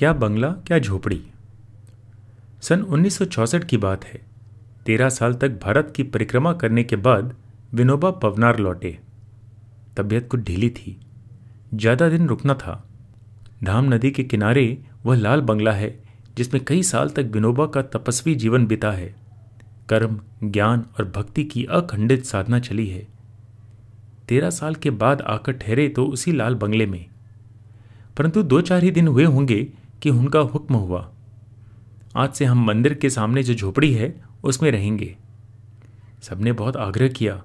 क्या बंगला, क्या झोपड़ी? सन 1964 की बात है। तेरह साल तक भारत की परिक्रमा करने के बाद विनोबा पवनार लौटे। तबीयत कुछ ढीली थी। ज़्यादा दिन रुकना था। धाम नदी के किनारे वह लाल बंगला है, जिसमें कई साल तक विनोबा का तपस्वी जीवन बिता है। कर्म, ज्ञान और भक्ति की अखंडित साधना चली है। तेरह साल के बाद आकर ठहरे तो उसी लाल बंगले में। परंतु दो चार ही दिन हुए होंगे कि उनका हुक्म हुआ। आज से हम मंदिर के सामने जो झोपड़ी है, उसमें रहेंगे। सबने बहुत आग्रह किया।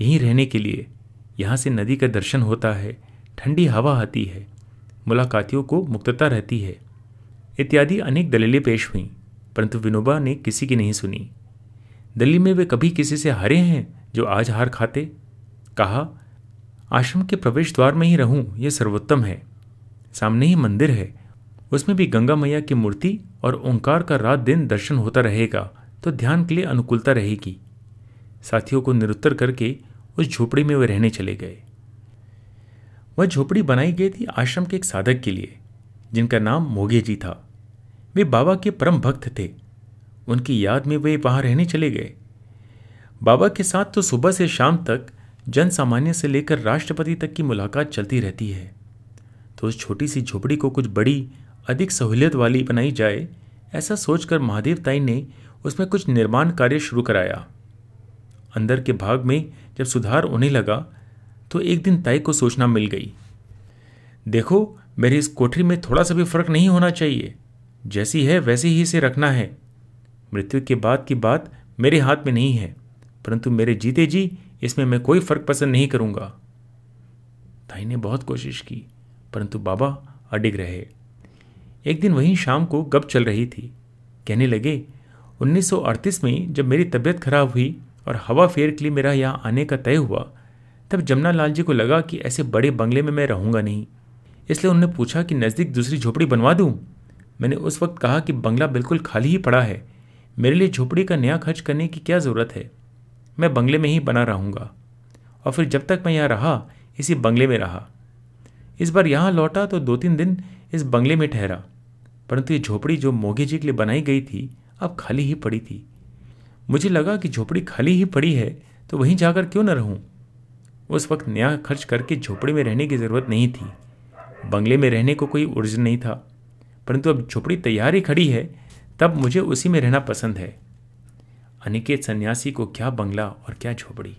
यहीं रहने के लिए। यहाँ से नदी का दर्शन होता है। ठंडी हवा आती है। मुलाकातियों को मुक्तता रहती है। इत्यादि अनेक दलीलें पेश हुईं, परंतु विनोबा ने किसी की नहीं सुनी। दिल्ली में वे कभी किसी से हारे हैं जो आज हार खाते? कहा, आश्रम के प्रवेश द्वार में ही रहूँ, यह सर्वोत्तम है। सामने ही मंदिर है। उसमें भी गंगा मैया की मूर्ति और ओंकार का रात दिन दर्शन होता रहेगा तो ध्यान के लिए अनुकूलता रहेगी। साथियों को निरुत्तर करके उस झोपड़ी में वे रहने चले गए। वह झोपड़ी बनाई गई थी आश्रम के एक साधक के लिए, जिनका नाम मोगे जी था। वे बाबा के परम भक्त थे। उनकी याद में वे वहाँ रहने चले गए। बाबा के साथ तो सुबह से शाम तक जन सामान्य से लेकर राष्ट्रपति तक की मुलाकात चलती रहती है। तो उस छोटी सी झोपड़ी को कुछ बड़ी अधिक सहूलियत वाली बनाई जाए, ऐसा सोचकर महादेव ताई ने उसमें कुछ निर्माण कार्य शुरू कराया। अंदर के भाग में जब सुधार होने लगा तो एक दिन ताई को सोचना मिल गई। देखो, मेरी इस कोठरी में थोड़ा सा भी फ़र्क नहीं होना चाहिए। जैसी है, वैसी ही इसे रखना है। मृत्यु के बाद की बात मेरे हाथ में नहीं है, परंतु मेरे जीते जी, इसमें मैं कोई फ़र्क पसंद नहीं करूँगा। ताई ने बहुत कोशिश की, परंतु बाबा अडिग रहे। एक दिन वहीं शाम को गप चल रही थी। कहने लगे 1938 में जब मेरी तबीयत खराब हुई और हवा फेर के लिए मेरा यहाँ आने का तय हुआ, तब जमुना लाल जी को लगा कि ऐसे बड़े बंगले में मैं रहूँगा नहीं। इसलिए उन्होंने पूछा कि नज़दीक दूसरी झोपड़ी बनवा दूँ? मैंने उस वक्त कहा कि बंगला बिल्कुल खाली ही पड़ा है। मेरे लिए झोपड़ी का नया खर्च करने की क्या ज़रूरत है? मैं बंगले में ही बना रहूँगा। और फिर जब तक मैं यहाँ रहा, इसी बंगले में रहा। इस बार यहाँ लौटा तो दो तीन दिन इस बंगले में ठहरा। परंतु ये झोपड़ी जो मोगे जी के लिए बनाई गई थी, अब खाली ही पड़ी थी। मुझे लगा कि झोपड़ी खाली ही पड़ी है तो वहीं जाकर क्यों न रहूँ? उस वक्त नया खर्च करके झोपड़ी में रहने की ज़रूरत नहीं थी। बंगले में रहने को कोई उर्ज नहीं था। परंतु अब झोपड़ी तैयार ही खड़ी है, तब मुझे उसी में रहना पसंद है। अनिकेत सन्यासी को क्या बंगला और क्या झोपड़ी।